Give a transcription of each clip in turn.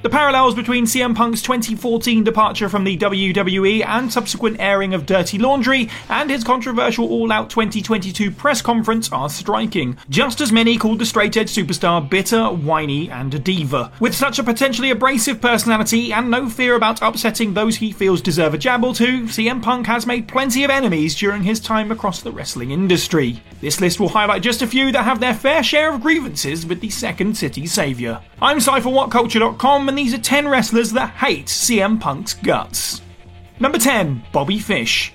The parallels between CM Punk's 2014 departure from the WWE and subsequent airing of Dirty Laundry and his controversial All Out 2022 press conference are striking. Just as many called the straight edge superstar bitter, whiny, and a diva. With such a potentially abrasive personality and no fear about upsetting those he feels deserve a jab or two, CM Punk has made plenty of enemies during his time across the wrestling industry. This list will highlight just a few that have their fair share of grievances with the Second City Saviour. I'm Cy for WhatCulture.com, and these are 10 wrestlers that hate CM Punk's guts. Number 10, Bobby Fish.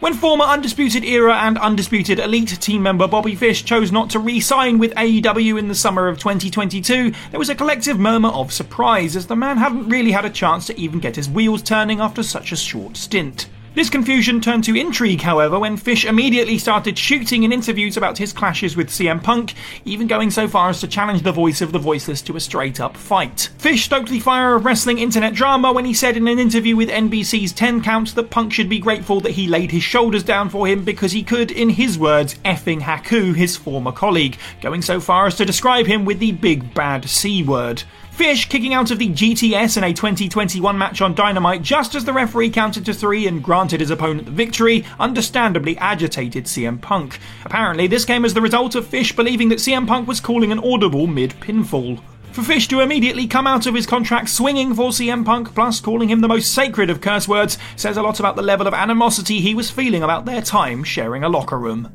When former Undisputed Era and Undisputed Elite team member Bobby Fish chose not to re sign with AEW in the summer of 2022, there was a collective murmur of surprise as the man hadn't really had a chance to even get his wheels turning after such a short stint. This confusion turned to intrigue, however, when Fish immediately started shooting in interviews about his clashes with CM Punk, even going so far as to challenge the voice of the voiceless to a straight up fight. Fish stoked the fire of wrestling internet drama when he said in an interview with NBC's 10 Count that Punk should be grateful that he laid his shoulders down for him because he could, in his words, effing Haku, his former colleague, going so far as to describe him with the big bad C word. Fish kicking out of the GTS in a 2021 match on Dynamite just as the referee counted to three and granted his opponent the victory, understandably agitated CM Punk. Apparently, this came as the result of Fish believing that CM Punk was calling an audible mid pinfall. For Fish to immediately come out of his contract swinging for CM Punk, plus calling him the most sacred of curse words, says a lot about the level of animosity he was feeling about their time sharing a locker room.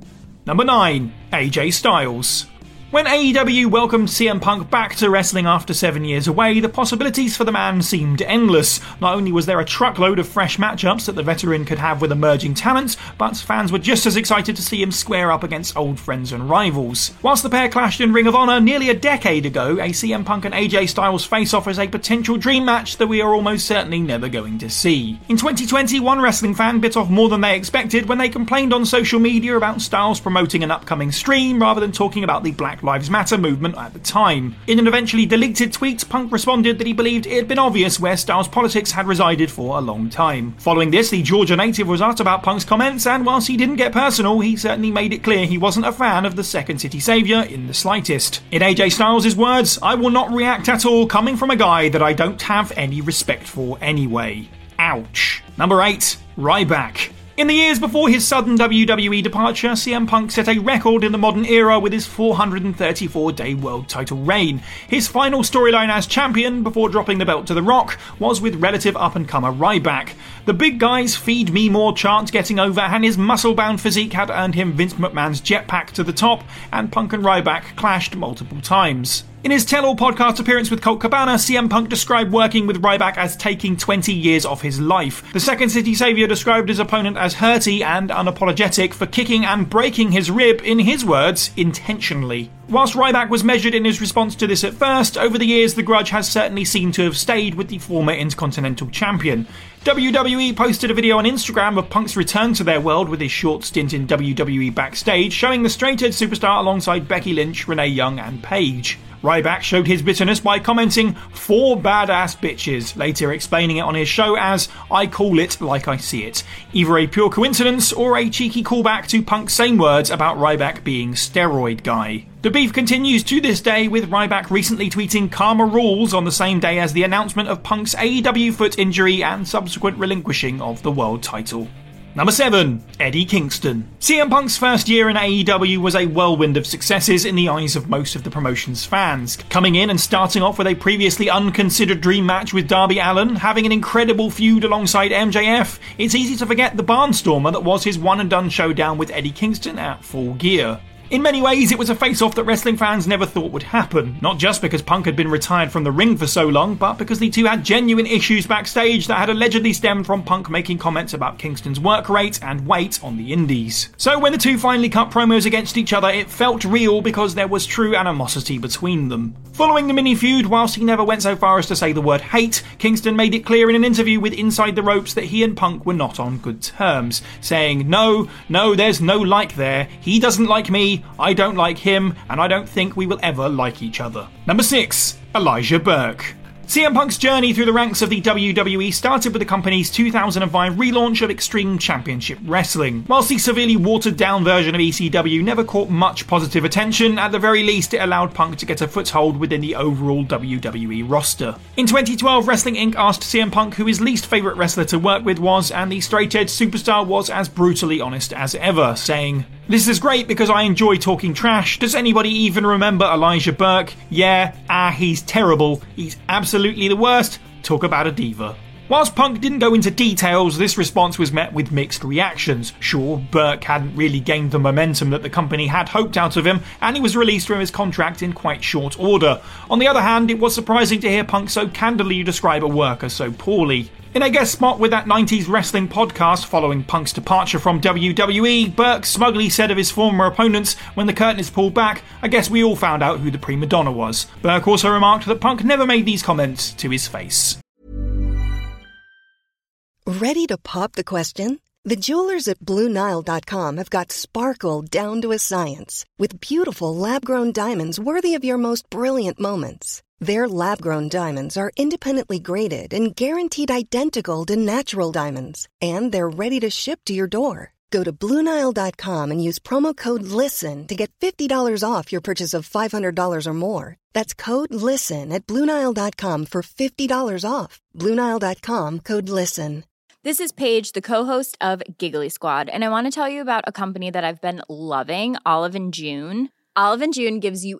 Number 9. AJ Styles. When AEW welcomed CM Punk back to wrestling after seven years away, the possibilities for the man seemed endless. Not only was there a truckload of fresh matchups that the veteran could have with emerging talents, but fans were just as excited to see him square up against old friends and rivals. Whilst the pair clashed in Ring of Honor nearly a decade ago, a CM Punk and AJ Styles face off as a potential dream match that we are almost certainly never going to see. In 2020, one wrestling fan bit off more than they expected when they complained on social media about Styles promoting an upcoming stream rather than talking about the Black Lives Matter movement at the time. In an eventually deleted tweet, Punk responded that he believed it had been obvious where Styles' politics had resided for a long time. Following this, the Georgia native was asked about Punk's comments, and whilst he didn't get personal, he certainly made it clear he wasn't a fan of the Second City Saviour in the slightest. In AJ Styles' words, I will not react at all coming from a guy that I don't have any respect for anyway. Ouch. Number 8, Ryback. In the years before his sudden WWE departure, CM Punk set a record in the modern era with his 434 day world title reign. His final storyline as champion, before dropping the belt to The Rock, was with relative up and comer Ryback. The big guy's feed me more chant getting over and his muscle bound physique had earned him Vince McMahon's jetpack to the top, and Punk and Ryback clashed multiple times. In his Tell All podcast appearance with Colt Cabana, CM Punk described working with Ryback as taking 20 years off his life. The Second City Saviour described his opponent as hurty and unapologetic for kicking and breaking his rib, in his words, intentionally. Whilst Ryback was measured in his response to this at first, over the years the grudge has certainly seemed to have stayed with the former Intercontinental Champion. WWE posted a video on Instagram of Punk's return to their world with his short stint in WWE backstage, showing the straight edge superstar alongside Becky Lynch, Renee Young, and Paige. Ryback showed his bitterness by commenting, Four badass bitches, later explaining it on his show as, I call it like I see it. Either a pure coincidence or a cheeky callback to Punk's same words about Ryback being steroid guy. The beef continues to this day, with Ryback recently tweeting Karma Rules on the same day as the announcement of Punk's AEW foot injury and subsequent relinquishing of the world title. Number 7, Eddie Kingston. CM Punk's first year in AEW was a whirlwind of successes in the eyes of most of the promotion's fans. Coming in and starting off with a previously unconsidered dream match with Darby Allin, having an incredible feud alongside MJF, it's easy to forget the barnstormer that was his one and done showdown with Eddie Kingston at Full Gear. In many ways, it was a face off that wrestling fans never thought would happen. Not just because Punk had been retired from the ring for so long, but because the two had genuine issues backstage that had allegedly stemmed from Punk making comments about Kingston's work rate and weight on the indies. So when the two finally cut promos against each other, it felt real because there was true animosity between them. Following the mini feud, whilst he never went so far as to say the word hate, Kingston made it clear in an interview with Inside the Ropes that he and Punk were not on good terms, saying, No, no, there's no like there. He doesn't like me, I don't like him, and I don't think we will ever like each other. Number 6. Elijah Burke. CM Punk's journey through the ranks of the WWE started with the company's 2005 relaunch of Extreme Championship Wrestling. Whilst the severely watered down version of ECW never caught much positive attention, at the very least it allowed Punk to get a foothold within the overall WWE roster. In 2012, Wrestling Inc. asked CM Punk who his least favourite wrestler to work with was, and the straight edge superstar was as brutally honest as ever, saying, this is great because I enjoy talking trash. Does anybody even remember Elijah Burke? Yeah, ah, he's terrible. He's absolutely the worst. Talk about a diva. Whilst Punk didn't go into details, this response was met with mixed reactions. Sure, Burke hadn't really gained the momentum that the company had hoped out of him, and he was released from his contract in quite short order. On the other hand, it was surprising to hear Punk so candidly describe a worker so poorly. In a guest spot with that 90s wrestling podcast following Punk's departure from WWE, Burke smugly said of his former opponents, when the curtain is pulled back, I guess we all found out who the prima donna was. Burke also remarked that Punk never made these comments to his face. Ready to pop the question? The jewelers at BlueNile.com have got sparkle down to a science with beautiful lab grown diamonds worthy of your most brilliant moments. Their lab grown diamonds are independently graded and guaranteed identical to natural diamonds, and they're ready to ship to your door. Go to Bluenile.com and use promo code LISTEN to get $50 off your purchase of $500 or more. That's code LISTEN at Bluenile.com for $50 off. Bluenile.com code LISTEN. This is Paige, the co host of Giggly Squad, and I want to tell you about a company that I've been loving Olive and June. Olive and June gives you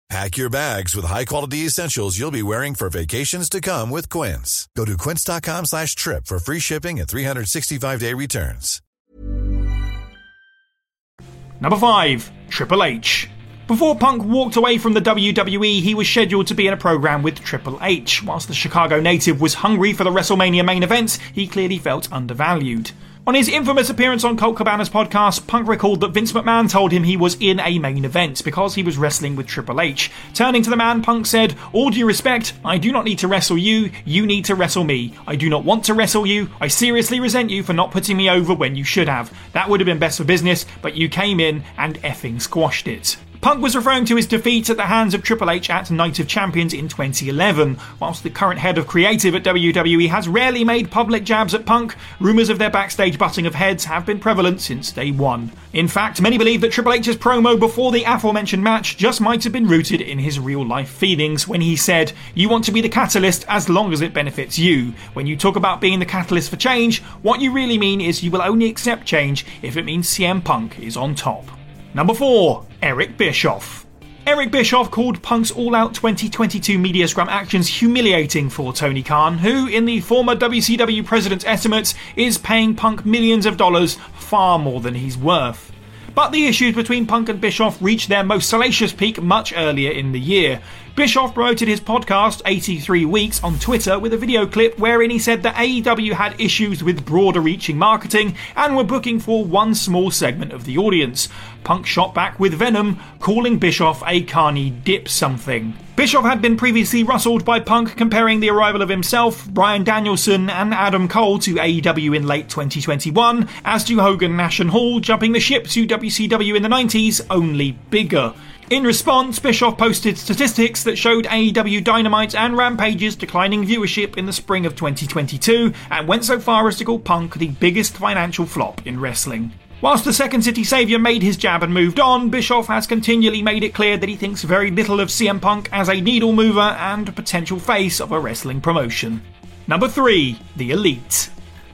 Pack your bags with high-quality essentials you'll be wearing for vacations to come with Quince. Go to quince.com slash trip for free shipping and 365-day returns. Number 5. Triple H. Before Punk walked away from the WWE, he was scheduled to be in a program with Triple H. Whilst the Chicago native was hungry for the WrestleMania main events, he clearly felt undervalued. On his infamous appearance on Colt Cabana's podcast, Punk recalled that Vince McMahon told him he was in a main event because he was wrestling with Triple H. Turning to the man, Punk said, All due respect, I do not need to wrestle you, you need to wrestle me. I do not want to wrestle you, I seriously resent you for not putting me over when you should have. That would have been best for business, but you came in and effing squashed it. Punk was referring to his defeat at the hands of Triple H at Night of Champions in 2011. Whilst the current head of creative at WWE has rarely made public jabs at Punk, rumours of their backstage butting of heads have been prevalent since day one. In fact, many believe that Triple H's promo before the aforementioned match just might have been rooted in his real life feelings when he said, You want to be the catalyst as long as it benefits you. When you talk about being the catalyst for change, what you really mean is you will only accept change if it means CM Punk is on top. Number 4. Eric Bischoff. Eric Bischoff called Punk's All Out 2022 media scrum actions humiliating for Tony Khan, who, in the former WCW president's estimates, is paying Punk millions of dollars, far more than he's worth. But the issues between Punk and Bischoff reached their most salacious peak much earlier in the year. Bischoff promoted his podcast, 83 Weeks, on Twitter with a video clip wherein he said that AEW had issues with broader reaching marketing and were booking for one small segment of the audience. Punk shot back with Venom, calling Bischoff a carny dip something. Bischoff had been previously rustled by Punk comparing the arrival of himself, Bryan Danielson, and Adam Cole to AEW in late 2021, as to Hogan, Nash, and Hall jumping the ship to WCW in the 90s, only bigger. In response, Bischoff posted statistics that showed AEW Dynamite and Rampage's declining viewership in the spring of 2022 and went so far as to call Punk the biggest financial flop in wrestling. Whilst the Second City Saviour made his jab and moved on, Bischoff has continually made it clear that he thinks very little of CM Punk as a needle mover and potential face of a wrestling promotion. Number 3. The Elite.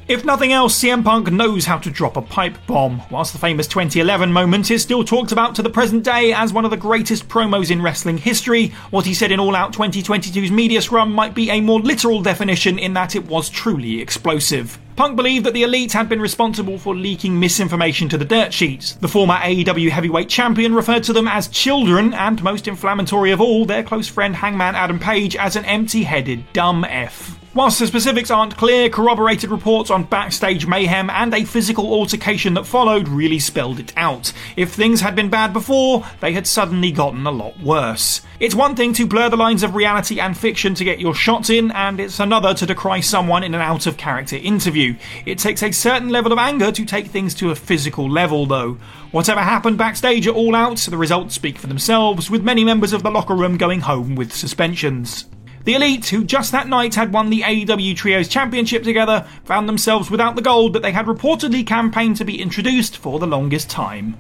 If nothing else, CM Punk knows how to drop a pipe bomb. Whilst the famous 2011 moment is still talked about to the present day as one of the greatest promos in wrestling history, what he said in All Out 2022's media scrum might be a more literal definition in that it was truly explosive. Punk believed that the Elite had been responsible for leaking misinformation to the dirt sheets. The former AEW heavyweight champion referred to them as children, and most inflammatory of all, their close friend Hangman Adam Page as an empty headed dumb F. Whilst the specifics aren't clear, corroborated reports on backstage mayhem and a physical altercation that followed really spelled it out. If things had been bad before, they had suddenly gotten a lot worse. It's one thing to blur the lines of reality and fiction to get your shots in, and it's another to decry someone in an out of character interview. It takes a certain level of anger to take things to a physical level, though. Whatever happened backstage at All Out, the results speak for themselves, with many members of the locker room going home with suspensions. The Elite, who just that night had won the AEW Trios Championship together, found themselves without the gold that they had reportedly campaigned to be introduced for the longest time.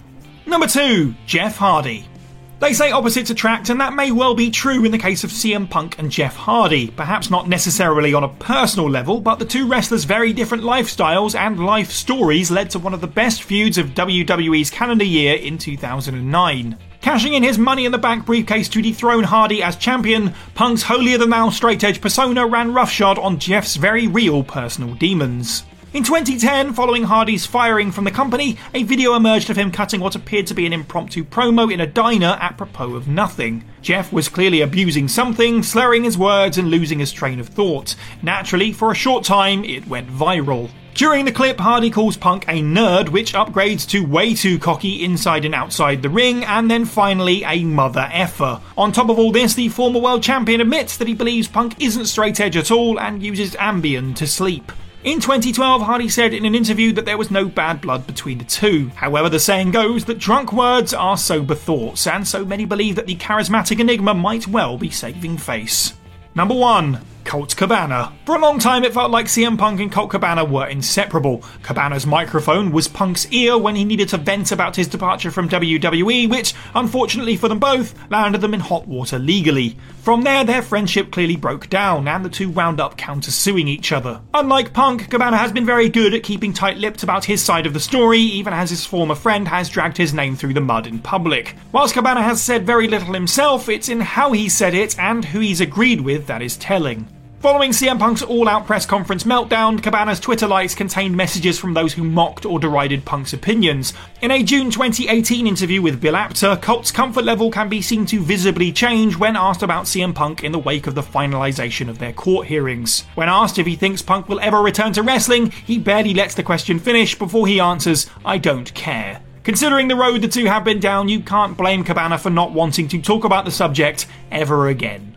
Number 2, Jeff Hardy. They say opposites attract, and that may well be true in the case of CM Punk and Jeff Hardy. Perhaps not necessarily on a personal level, but the two wrestlers' very different lifestyles and life stories led to one of the best feuds of WWE's calendar year in 2009. Cashing in his money in the bank briefcase to dethrone Hardy as champion, Punk's holier than thou straight edge persona ran roughshod on Jeff's very real personal demons. In 2010, following Hardy's firing from the company, a video emerged of him cutting what appeared to be an impromptu promo in a diner apropos of nothing. Jeff was clearly abusing something, slurring his words and losing his train of thought. Naturally, for a short time, it went viral. During the clip, Hardy calls Punk a nerd, which upgrades to way too cocky inside and outside the ring, and then finally a mother effer. On top of all this, the former world champion admits that he believes Punk isn't straight edge at all and uses Ambien to sleep. In 2012, Hardy said in an interview that there was no bad blood between the two. However, the saying goes that drunk words are sober thoughts, and so many believe that the charismatic Enigma might well be saving face. Number 1. Colt Cabana. For a long time, it felt like CM Punk and Colt Cabana were inseparable. Cabana's microphone was Punk's ear when he needed to vent about his departure from WWE, which, unfortunately for them both, landed them in hot water legally. From there, their friendship clearly broke down, and the two wound up countersuing each other. Unlike Punk, Cabana has been very good at keeping tight lipped about his side of the story, even as his former friend has dragged his name through the mud in public. Whilst Cabana has said very little himself, it's in how he said it and who he's agreed with that is telling. Following CM Punk's all out press conference meltdown, Cabana's Twitter likes contained messages from those who mocked or derided Punk's opinions. In a June 2018 interview with Bill Apter, Colt's comfort level can be seen to visibly change when asked about CM Punk in the wake of the finalisation of their court hearings. When asked if he thinks Punk will ever return to wrestling, he barely lets the question finish before he answers, I don't care. Considering the road the two have been down, you can't blame Cabana for not wanting to talk about the subject ever again.